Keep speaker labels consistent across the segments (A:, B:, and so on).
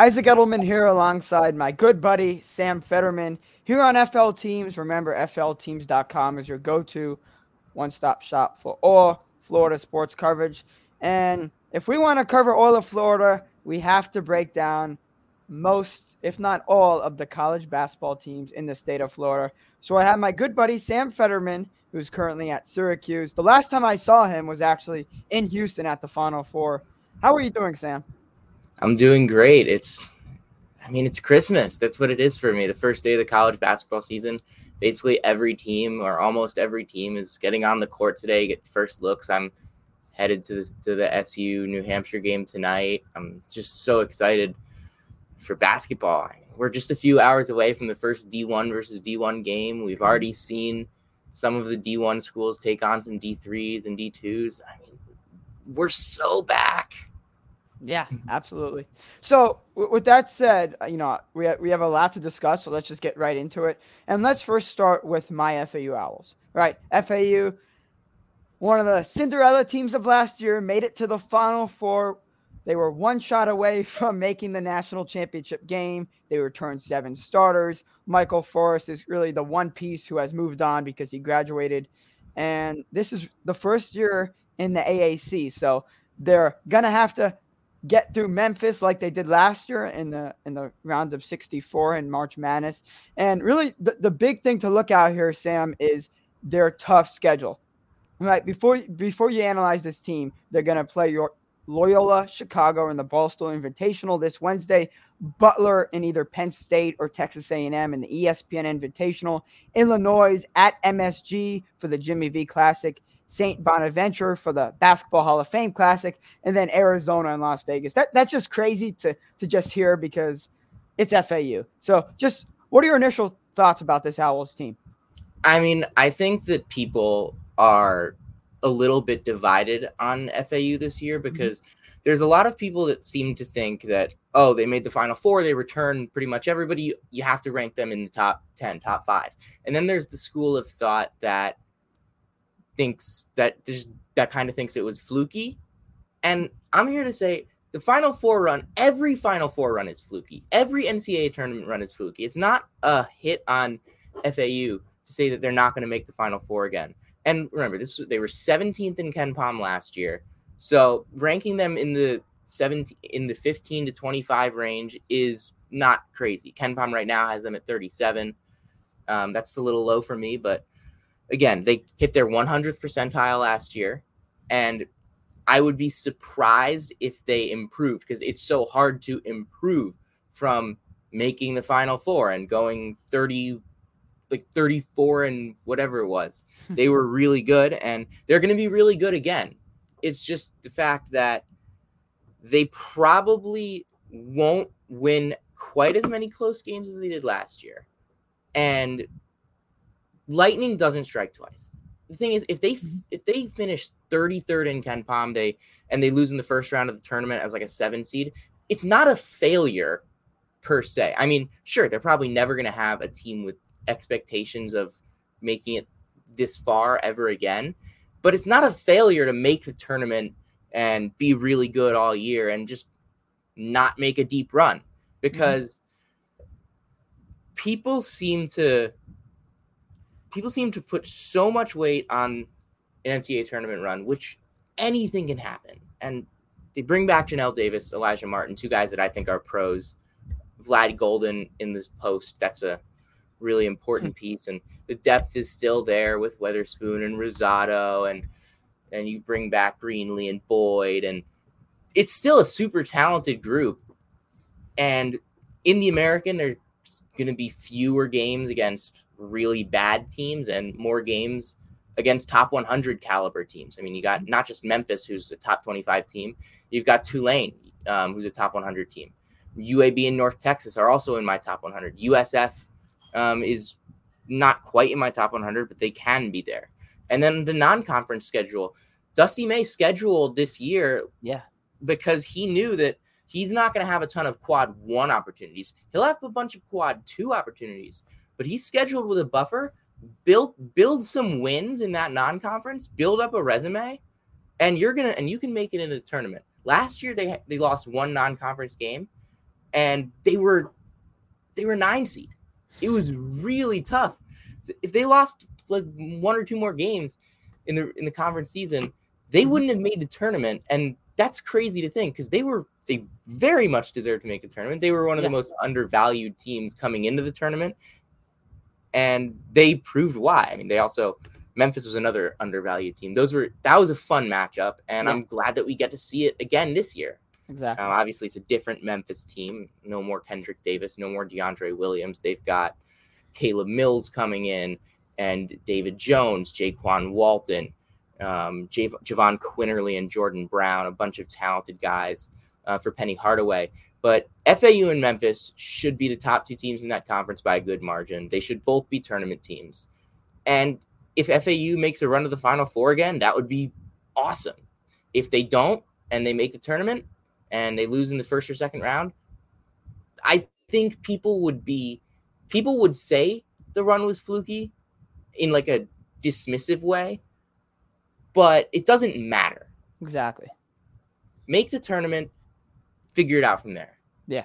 A: Isaac Edelman here alongside my good buddy Sam Federman here on FL Teams. Remember, FLTeams.com is your go to one stop shop for all Florida sports coverage. And if we want to cover all of Florida, we have to break down most, if not all, of the college basketball teams in the state of Florida. So I have my good buddy Sam Federman, who's currently at Syracuse. The last time I saw him was actually in Houston at the Final Four. How are you doing, Sam?
B: I'm doing great. It's, I mean, it's Christmas. That's what it is for me. The first day of the college basketball season. Basically, every team or almost every team is getting on the court today, get first looks. I'm headed to the, to the SU New Hampshire game tonight. I'm just so excited for basketball. We're just a few hours away from the first D1 versus D1 game. We've already seen some of the D1 schools take on some D3s and D2s. I mean, we're so back.
A: Yeah, absolutely. So, with that said, uh, you know, we have, we have a lot to discuss, so let's just get right into it. And let's first start with my FAU Owls. Right? FAU, one of the Cinderella teams of last year, made it to the Final Four. They were one shot away from making the national championship game. They returned seven starters. Michael Forrest is really the one piece who has moved on because he graduated. And this is the first year in the AAC. So they're going to have to get through Memphis like they did last year in the in the round of 64 in March Madness. And really the, the big thing to look out here, Sam, is their tough schedule. Right before before you analyze this team, they're gonna play your Loyola Chicago in the Barstool Invitational this Wednesday, Butler in either Penn State or Texas A&M in the ESPN Invitational, Illinois at MSG for the Jimmy V Classic, St. Bonaventure for the Basketball Hall of Fame Classic, and then Arizona and Las Vegas. That that's just crazy to to just hear because it's FAU. So, just what are your initial thoughts about this Owls team?
B: I mean, I think that people are a little bit divided on FAU this year mm-hmm. because mm-hmm. there's a lot of people that seem to think that oh, they made the final four, they return pretty much everybody. You, you have to rank them in the top 10, top 5. And then there's the school of thought that thinks that just that kind of thinks it was fluky. And I'm here to say the final four run, every final four run is fluky. Every NCAA tournament run is fluky. It's not a hit on FAU to say that they're not going to make the final four again. And remember, this they were 17th in KenPom last year. So ranking them in the 17 in the 15 to 25 range is not crazy. KenPom right now has them at 37. Um, that's a little low for me, but again, they hit their 100th percentile last year, and I would be surprised if they improved because it's so hard to improve from making the final four and going 30 like 34 and whatever it was. they were really good and they're going to be really good again. It's just the fact that they probably won't win quite as many close games as they did last year. And lightning doesn't strike twice. The thing is, if they mm-hmm. if they finish 33rd in KenPom, they and they lose in the first round of the tournament as like a seven seed, it's not a failure per se. I mean, sure, they're probably never going to have a team with expectations of making it this far ever again, but it's not a failure to make the tournament and be really good all year and just not make a deep run because mm-hmm. people seem to people seem to put so much weight on an NCAA tournament run, which anything can happen. And they bring back Johnell Davis, Alijah Martin, two guys that I think are pros. Vlad Goldin in this post, that's a really important hmm. piece. And the depth is still there with Weatherspoon and Rosado, and and you bring back Greenlee and Boyd, and it's still a super talented group. And in the American, there's going to be fewer games against really bad teams and more games against top 100 caliber teams. I mean, you got not just Memphis, who's a top 25 team, you've got Tulane, um, who's a top 100 team. UAB and North Texas are also in my top 100. USF um, is not quite in my top 100, but they can be there. And then the non conference schedule. Dusty May scheduled this year
A: yeah,
B: because he knew that he's not going to have a ton of quad one opportunities. He'll have a bunch of quad two opportunities but he's scheduled with a buffer. Build build some wins in that non-conference, build up a resume, and you're gonna and you can make it into the tournament. Last year they they lost one non-conference game, and they were they were nine seed. It was really tough. If they lost like one or two more games in the in the conference season, they mm-hmm. wouldn't have made the tournament. And that's crazy to think because they were they very much deserved to make a tournament. They were one of yeah. the most undervalued teams coming into the tournament, and they proved why. I mean, they also Memphis was another undervalued team. Those were that was a fun matchup, and yeah. I'm glad that we get to see it again this year.
A: Exactly. Um,
B: obviously, it's a different Memphis team. No more Kendrick Davis. No more DeAndre Williams. They've got Caleb Mills coming in, and David Jones, Jaykwon Walton, um, Jav- Jahvon Quinerly, and Jordan Brown. A bunch of talented guys uh, for Penny Hardaway. But FAU and Memphis should be the top two teams in that conference by a good margin. They should both be tournament teams. And if FAU makes a run to the Final Four again, that would be awesome. If they don't and they make the tournament and they lose in the first or second round, I think people would be people would say the run was fluky in like a dismissive way, but it doesn't matter.
A: Exactly.
B: Make the tournament, figure it out from there.
A: Yeah.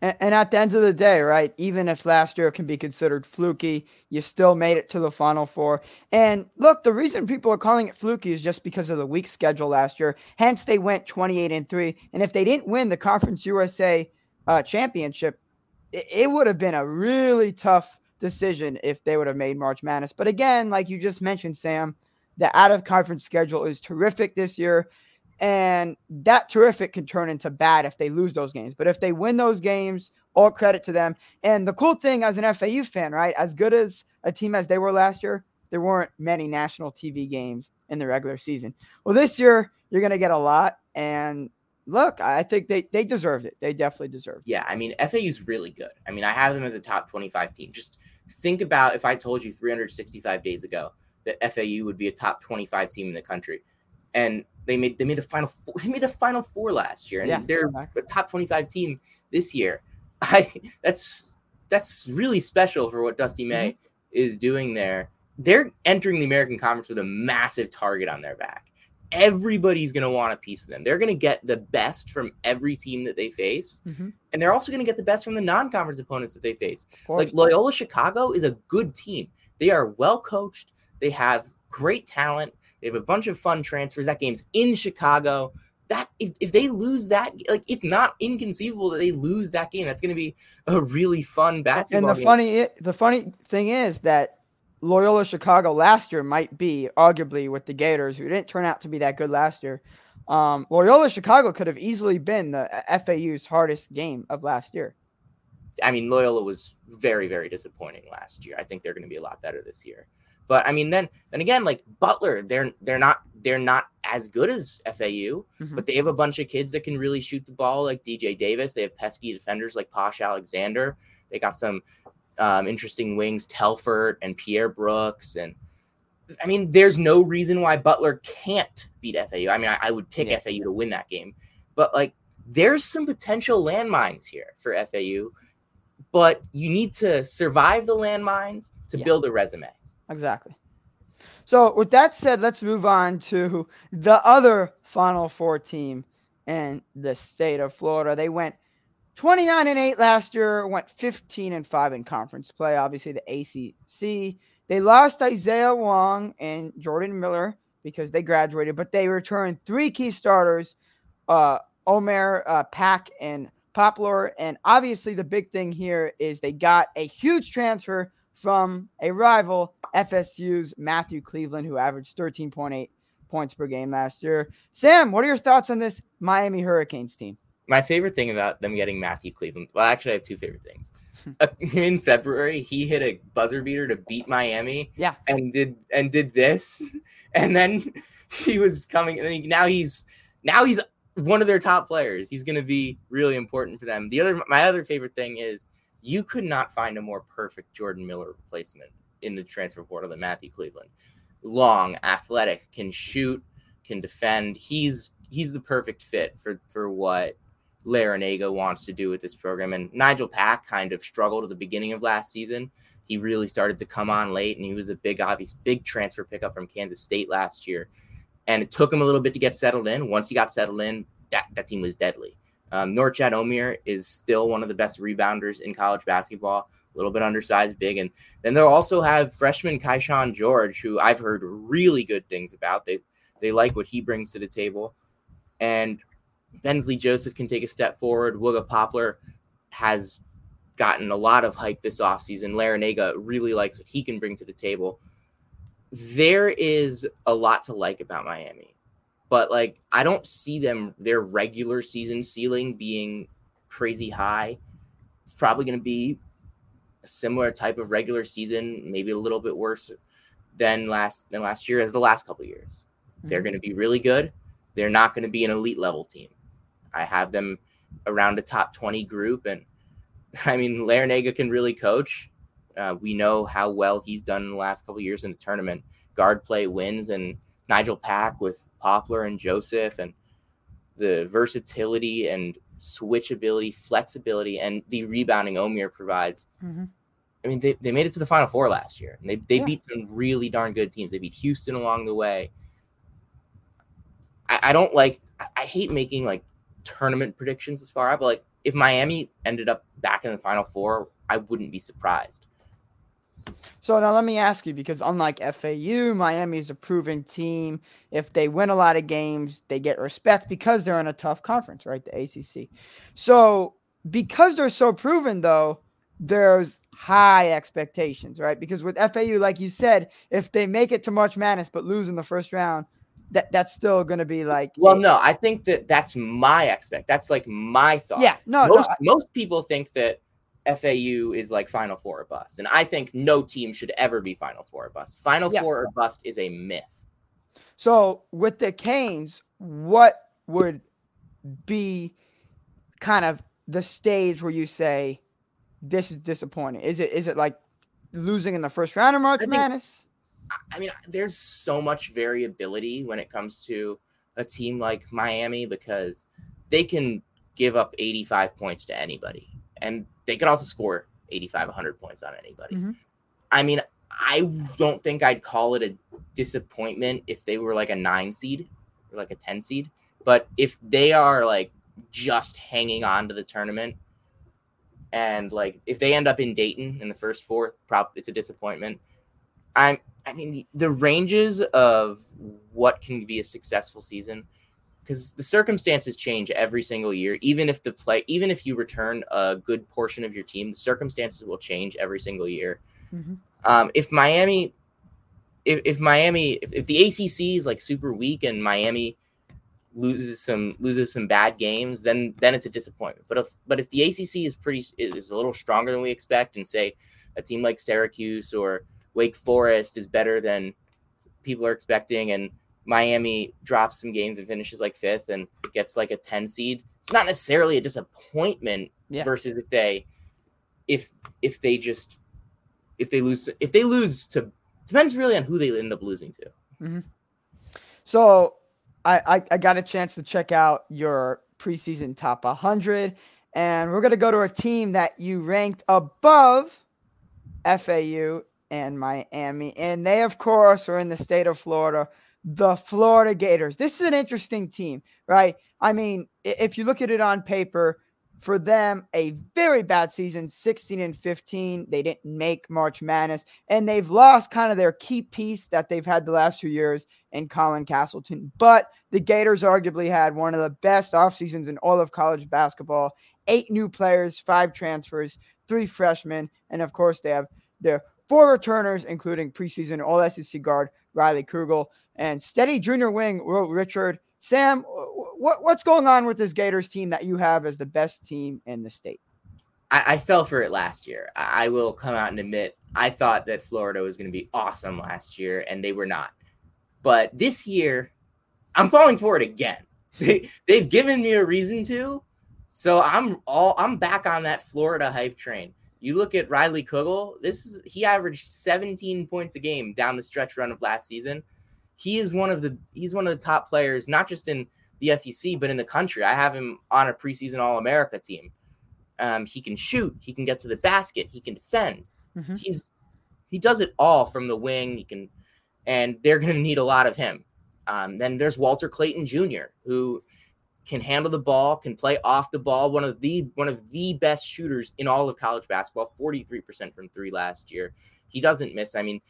A: And, at the end of the day, right, even if last year can be considered fluky, you still made it to the Final Four. And look, the reason people are calling it fluky is just because of the weak schedule last year. Hence, they went 28 and 3. And if they didn't win the Conference USA uh, championship, it, it would have been a really tough decision if they would have made March Madness. But again, like you just mentioned, Sam, the out of conference schedule is terrific this year. And that terrific can turn into bad if they lose those games. But if they win those games, all credit to them. And the cool thing as an FAU fan, right? As good as a team as they were last year, there weren't many national TV games in the regular season. Well, this year, you're going to get a lot. And look, I think they, they deserved it. They definitely deserved it.
B: Yeah. I mean, FAU's really good. I mean, I have them as a top 25 team. Just think about if I told you 365 days ago that FAU would be a top 25 team in the country and they made they made the final four, they made the final four last year, and yeah, they're exactly. a top twenty five team this year. I that's that's really special for what Dusty May mm-hmm. is doing there. They're entering the American Conference with a massive target on their back. Everybody's going to want a piece of them. They're going to get the best from every team that they face, mm-hmm. and they're also going to get the best from the non-conference opponents that they face. Like Loyola Chicago is a good team. They are well coached. They have great talent they have a bunch of fun transfers. That game's in Chicago. That if, if they lose that, like it's not inconceivable that they lose that game. That's going to be a really fun basketball.
A: And the
B: game.
A: funny, the funny thing is that Loyola Chicago last year might be arguably with the Gators, who didn't turn out to be that good last year. Um, Loyola Chicago could have easily been the FAU's hardest game of last year.
B: I mean, Loyola was very, very disappointing last year. I think they're going to be a lot better this year. But I mean, then then again, like Butler, they're they're not they're not as good as FAU, mm-hmm. but they have a bunch of kids that can really shoot the ball, like DJ Davis. They have pesky defenders like Posh Alexander. They got some um, interesting wings, Telfort and Pierre Brooks, and I mean, there's no reason why Butler can't beat FAU. I mean, I, I would pick yeah. FAU to win that game, but like, there's some potential landmines here for FAU, but you need to survive the landmines to yeah. build a resume.
A: Exactly. So, with that said, let's move on to the other Final Four team in the state of Florida. They went 29 and 8 last year, went 15 and 5 in conference play, obviously the ACC. They lost Isaiah Wong and Jordan Miller because they graduated, but they returned three key starters uh, Omier, uh, Pack, and Poplar. And obviously, the big thing here is they got a huge transfer from a rival, FSU's Matthew Cleveland, who averaged 13.8 points per game last year. Sam, what are your thoughts on this Miami Hurricanes team?
B: My favorite thing about them getting Matthew Cleveland, well, actually, I have two favorite things. Uh, in February, he hit a buzzer beater to beat Miami.
A: Yeah,
B: and did and did this, and then he was coming, and he, now he's now he's one of their top players. He's going to be really important for them. The other, my other favorite thing is you could not find a more perfect Jordan Miller replacement in the transfer portal than Matthew Cleveland. Long, athletic, can shoot, can defend. He's he's the perfect fit for for what Larrañaga wants to do with this program. And Nigel Pack kind of struggled at the beginning of last season. He really started to come on late, and he was a big, obvious, big transfer pickup from Kansas State last year. And it took him a little bit to get settled in. Once he got settled in, that, that team was deadly. Um, Norchad Omier is still one of the best rebounders in college basketball. A little bit undersized, big, and then they'll also have freshman Kyshawn George, who I've heard really good things about. They they like what he brings to the table, and Bensley Joseph can take a step forward. Wooga Poplar has gotten a lot of hype this offseason. Larrañaga really likes what he can bring to the table. There is a lot to like about Miami, but like I don't see them their regular season ceiling being crazy high. It's probably going to be a similar type of regular season, maybe a little bit worse than last than last year as the last couple years. Mm-hmm. They're going to be really good. They're not going to be an elite level team. I have them around the top 20 group and I mean, Larrañaga can really coach. Uh, we know how well he's done in the last couple years in the tournament. Guard play wins, and Nigel Pack with Poplar and Joseph, and the versatility and switchability, flexibility, and the rebounding Omier provides. Mm-hmm. I mean, they, they made it to the Final Four last year, and they, they yeah. beat some really darn good teams. They beat Houston along the way. I, I don't like, I, I hate making like tournament predictions as far out, but like if Miami ended up back in the Final Four, I wouldn't be surprised.
A: So now let me ask you because unlike FAU, Miami is a proven team. If they win a lot of games, they get respect because they're in a tough conference, right? The ACC. So because they're so proven, though, there's high expectations, right? Because with FAU, like you said, if they make it to March Madness but lose in the first round, that that's still going to be like
B: well no i think that that's my expect that's like my thought
A: yeah no
B: most,
A: no,
B: most people think that fau is like final four or bust and i think no team should ever be final four or bust. Final yeah. four or bust is a myth.
A: So with the canes what would be kind of the stage where you say this is disappointing is it is it like losing in the first round of march madness?
B: I mean, there's so much variability when it comes to a team like Miami because they can give up 85 points to anybody, and they could also score 85, 100 points on anybody. Mm-hmm. I mean, I don't think I'd call it a disappointment if they were like a nine seed or like a 10 seed, but if they are like just hanging on to the tournament and like if they end up in Dayton in the first four, prop it's a disappointment. I'm I mean, the ranges of what can be a successful season, because the circumstances change every single year. Even if the play, even if you return a good portion of your team, the circumstances will change every single year. Mm-hmm. Um, if Miami, if, if Miami, if, if the ACC is like super weak and Miami loses some loses some bad games, then then it's a disappointment. But if but if the ACC is pretty is a little stronger than we expect, and say a team like Syracuse or Wake Forest is better than people are expecting, and Miami drops some games and finishes like fifth and gets like a 10 seed. It's not necessarily a disappointment yeah. versus if they if if they just if they lose if they lose to depends really on who they end up losing to.
A: Mm-hmm. So I, I I got a chance to check out your preseason top 100, and we're gonna go to a team that you ranked above FAU and Miami. And they, of course, are in the state of Florida, the Florida Gators. This is an interesting team, right? I mean, if you look at it on paper, for them, a very bad season, 16 and 15. They didn't make March Madness, and they've lost kind of their key piece that they've had the last few years in Colin Castleton. But the Gators arguably had one of the best off seasons in all of college basketball. Eight new players, five transfers, three freshmen, and of course, they have their four returners, including preseason All SEC guard Riley Kugel and steady junior wing Will Richard. Sam, what, what's going on with this Gators team that you have as the best team in the state?
B: I, I fell for it last year. I, I will come out and admit I thought that Florida was going to be awesome last year, and they were not. But this year, I'm falling for it again. They, they've given me a reason to, so I'm all I'm back on that Florida hype train. You look at Riley Kugel. This is he averaged 17 points a game down the stretch run of last season. He is one of the he's one of the top players, not just in the SEC but in the country. I have him on a preseason All America team. Um, he can shoot. He can get to the basket. He can defend. Mm-hmm. He's he does it all from the wing. He can, and they're going to need a lot of him. Um, then there's Walter Clayton Jr., who can handle the ball, can play off the ball. One of the one of the best shooters in all of college basketball. Forty three percent from three last year. He doesn't miss. I mean,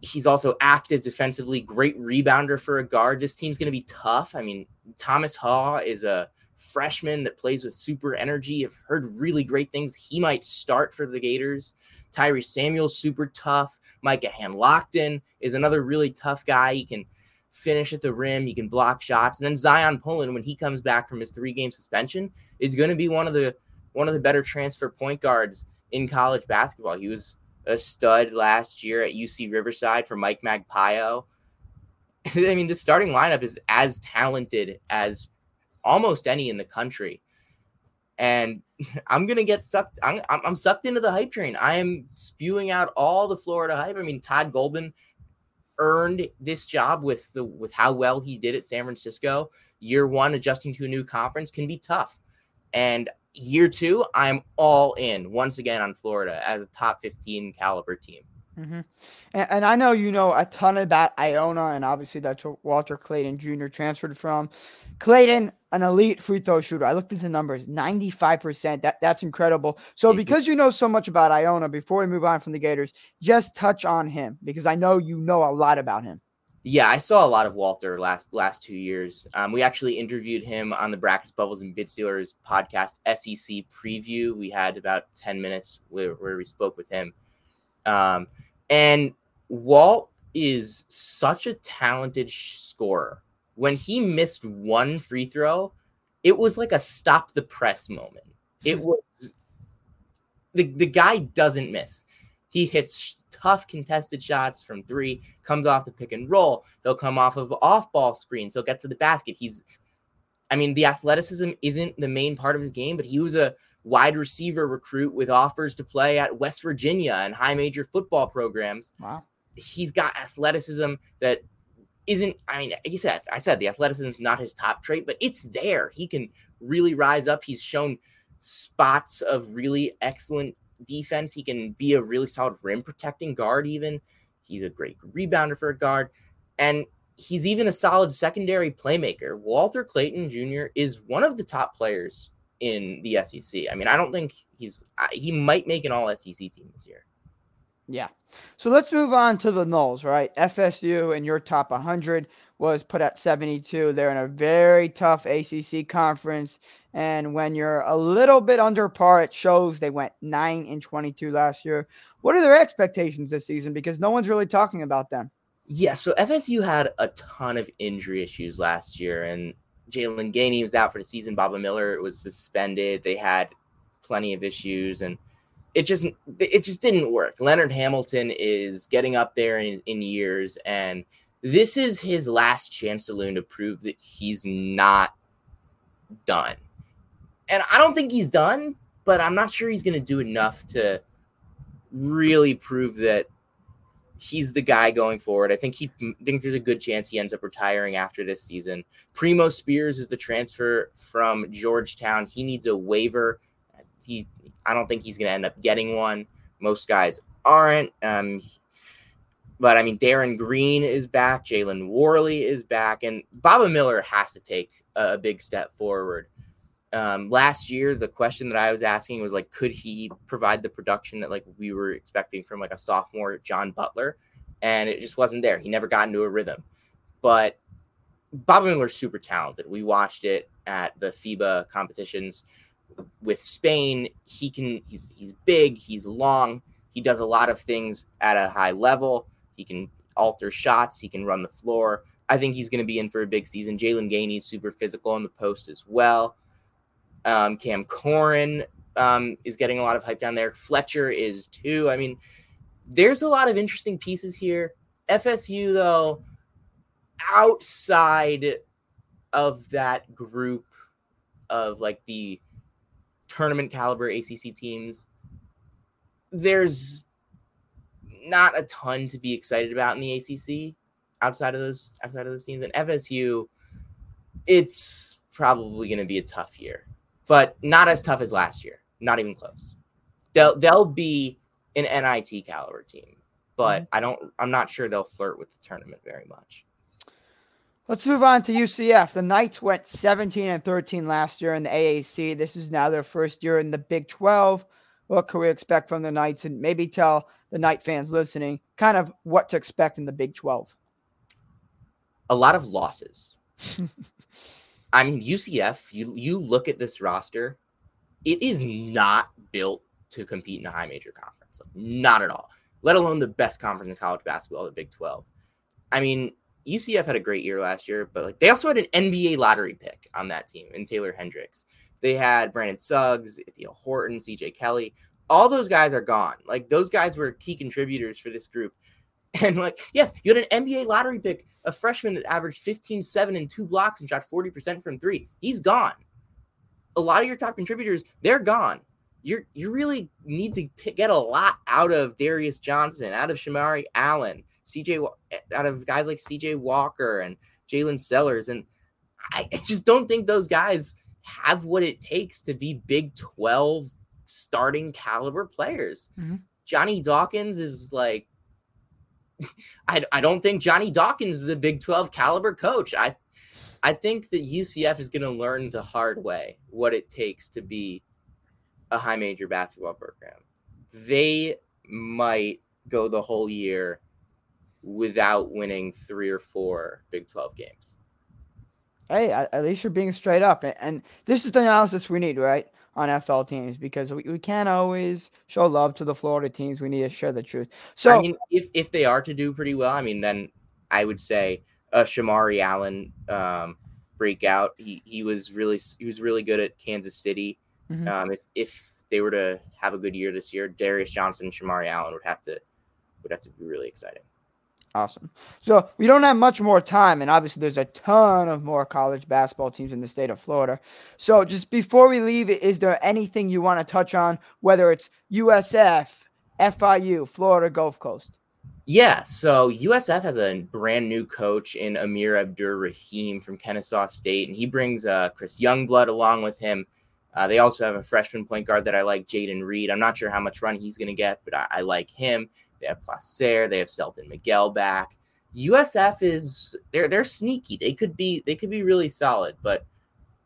B: he's also active defensively. Great rebounder for a guard. This team's going to be tough. I mean, Thomas Haugh is a freshman that plays with super energy. I've heard really great things. He might start for the Gators. Tyree Samuel's super tough. Micah Handlogten is another really tough guy. He can finish at the rim. He can block shots. And then Zyon Pullin, when he comes back from his three game suspension, is going to be one of the one of the better transfer point guards in college basketball. He was a stud last year at UC Riverside for Mike Magpayo. I mean, the starting lineup is as talented as almost any in the country. And I'm gonna get sucked. I'm, I'm sucked into the hype train. I am spewing out all the Florida hype. I mean, Todd Golden earned this job with the with how well he did at San Francisco. Year one, adjusting to a new conference can be tough, and year two, I'm all in once again on Florida as a top 15 caliber team.
A: Mm-hmm. And, and, I know you know a ton about Iona, and obviously that's Walter Clayton Jr. transferred from. Clayton, an elite free throw shooter. I looked at the numbers, 95%. That, that's incredible. So, because you know so much about Iona, before we move on from the Gators, just touch on him because I know you know a lot about him.
B: Yeah, I saw a lot of Walter last last two years. Um, we actually interviewed him on the Brackets Bubbles and Bid Stealers podcast SEC preview. We had about ten minutes where, where we spoke with him, um, and Walt is such a talented scorer. When he missed one free throw, it was like a stop the press moment. It was the the guy doesn't miss. He hits tough contested shots from three, comes off the pick and roll. He'll come off of off ball screens. He'll get to the basket. He's, I mean, the athleticism isn't the main part of his game, but he was a wide receiver recruit with offers to play at West Virginia and high major football programs.
A: Wow.
B: He's got athleticism that isn't, I mean, like you said, I said the athleticism is not his top trait, but it's there. He can really rise up. He's shown spots of really excellent defense. He can be a really solid rim protecting guard, even. He's a great rebounder for a guard. And he's even a solid secondary playmaker. Walter Clayton Jr. is one of the top players in the SEC. I mean, I don't think he's, he might make an all SEC team this year.
A: Yeah. So let's move on to the Noles, right? FSU in your top 100 was put at 72. They're in a very tough ACC conference. And when you're a little bit under par, it shows they went 9 and 22 last year. What are their expectations this season? Because no one's really talking about them.
B: Yeah. So FSU had a ton of injury issues last year. And Jaylan Gainey was out for the season. Baba Miller was suspended. They had plenty of issues. And it just it just didn't work. Leonard Hamilton is getting up there in, in years, and this is his last chance learn to prove that he's not done. And I don't think he's done, but I'm not sure he's going to do enough to really prove that he's the guy going forward. I think he thinks there's a good chance he ends up retiring after this season. Primo Spears is the transfer from Georgetown. He needs a waiver. He I don't think he's going to end up getting one. Most guys aren't. Um, but I mean, Darin Green is back. Jalen Warley is back. And Baba Miller has to take a, a big step forward. Um, last year, the question that I was asking was like, could he provide the production that like we were expecting from like a sophomore John Butler? And it just wasn't there. He never got into a rhythm. But Bob Miller's super talented. We watched it at the FIBA competitions with Spain, he can he's he's big, he's long, he does a lot of things at a high level. He can alter shots, he can run the floor. I think he's going to be in for a big season. Jaylan Gainey's super physical in the post as well. Um, Cam Corhen um, is getting a lot of hype down there. Fletcher is too. I mean, there's a lot of interesting pieces here. FSU, though, outside of that group of like the tournament caliber ACC teams, there's not a ton to be excited about in the ACC outside of those outside of those teams. And FSU, it's probably going to be a tough year, but not as tough as last year. Not even close. They'll they'll be an NIT caliber team, but mm-hmm. I don't. I'm not sure they'll flirt with the tournament very much.
A: Let's move on to UCF. The Knights went 17 and 13 last year in the AAC. This is now their first year in the Big 12. What can we expect from the Knights? And maybe tell the Knight fans listening kind of what to expect in the Big 12.
B: A lot of losses. I mean, UCF, you, you look at this roster, it is not built to compete in a high major conference. Not at all, let alone the best conference in college basketball, the Big 12. I mean, UCF had a great year last year, but like they also had an NBA lottery pick on that team in Taylor Hendricks. They had Brandon Suggs, Ithiel Horton, CJ Kelly. All those guys are gone. Like those guys were key contributors for this group. And like, yes, you had an NBA lottery pick, a freshman that averaged 15, 7, and two blocks and shot 40% from three. He's gone. A lot of your top contributors, they're gone. You're you really need to get a lot out of Darius Johnson, out of Shemarri Allen, CJ out of guys like CJ Walker and Jaylin Sellers. And I, I just don't think those guys have what it takes to be Big 12 starting caliber players. Mm-hmm. Johnny Dawkins is like, I, I don't think Johnny Dawkins is a Big 12 caliber coach. I I think that UCF is going to learn the hard way what it takes to be a high major basketball program. They might go the whole year without winning three or four Big 12 games.
A: Hey, at least you're being straight up. And this is the analysis we need, right? On FL teams because we, we can't always show love to the Florida teams. We need to share the truth. So,
B: I mean, if, if they are to do pretty well, I mean, then I would say a Shemarri Allen um, breakout. He, he was really he was really good at Kansas City. Mm-hmm. Um, if if they were to have a good year this year, Darius Johnson and Shemarri Allen would have to would have to be really exciting.
A: Awesome. So we don't have much more time, and obviously there's a ton of more college basketball teams in the state of Florida. So just before we leave, is there anything you want to touch on, whether it's USF, FIU, Florida Gulf Coast?
B: Yeah, so USF has a brand new coach in Amir Abdur Rahim from Kennesaw State, and he brings uh, Chris Youngblood along with him. Uh, they also have a freshman point guard that I like, Jayden Reid. I'm not sure how much run he's going to get, but I, I like him. They have Placer. They have Selton Miguel back. USF is they're they're sneaky. They could be they could be really solid, but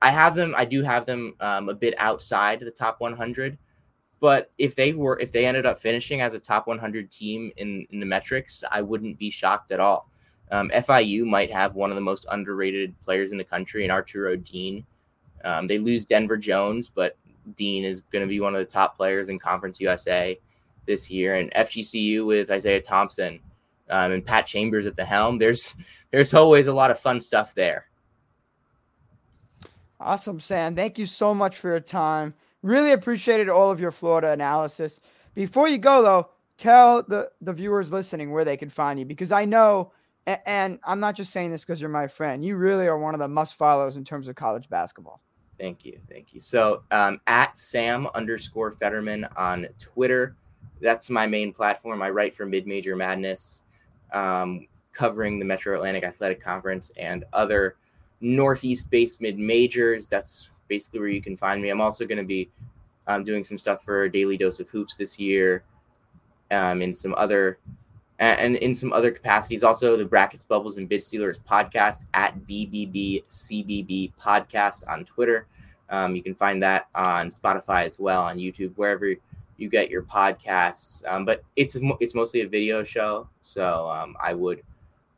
B: I have them. I do have them um, a bit outside the top 100. But if they were if they ended up finishing as a top 100 team in, in the metrics, I wouldn't be shocked at all. Um, FIU might have one of the most underrated players in the country in Arturo Dean. Um, they lose Denver Jones, but Dean is going to be one of the top players in Conference USA this year, and FGCU with Isaiah Thompson um, and Pat Chambers at the helm. There's there's always a lot of fun stuff there.
A: Awesome, Sam. Thank you so much for your time. Really appreciated all of your Florida analysis. Before you go, though, tell the, the viewers listening where they can find you because I know, and, I'm not just saying this because you're my friend, you really are one of the must follows in terms of college basketball.
B: Thank you. Thank you. So, um, at Sam underscore Federman on Twitter that's my main platform. I write for Mid Major Madness, um, covering the Metro Atlantic Athletic Conference and other Northeast based mid majors. That's basically where you can find me. I'm also going to be um, doing some stuff for Daily Dose of Hoops this year, um, in some other and in some other capacities. Also, the Brackets, Bubbles, and Bid Stealers podcast at BBBCBB podcast on Twitter. Um, you can find that on Spotify as well, on YouTube, wherever you get your podcasts. Um, but it's it's mostly a video show, so um, I would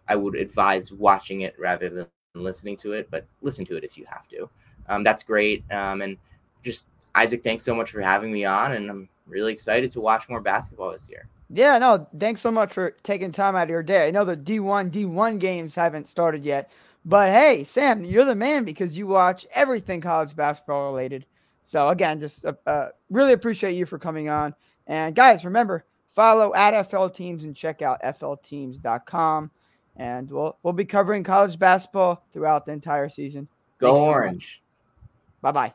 B: I would advise watching it rather than listening to it. But listen to it if you have to. Um, that's great. Um, and just Isaac, thanks so much for having me on, and I'm really excited to watch more basketball this year.
A: Yeah, no, thanks so much for taking time out of your day. I know the D1 D1 games haven't started yet, but hey, Sam, you're the man because you watch everything college basketball related. So again, just uh, uh, really appreciate you for coming on. And guys, remember follow at FL Teams and check out flteams.com. And we'll we'll be covering college basketball throughout the entire season.
B: Go Thanks Orange.
A: So bye bye.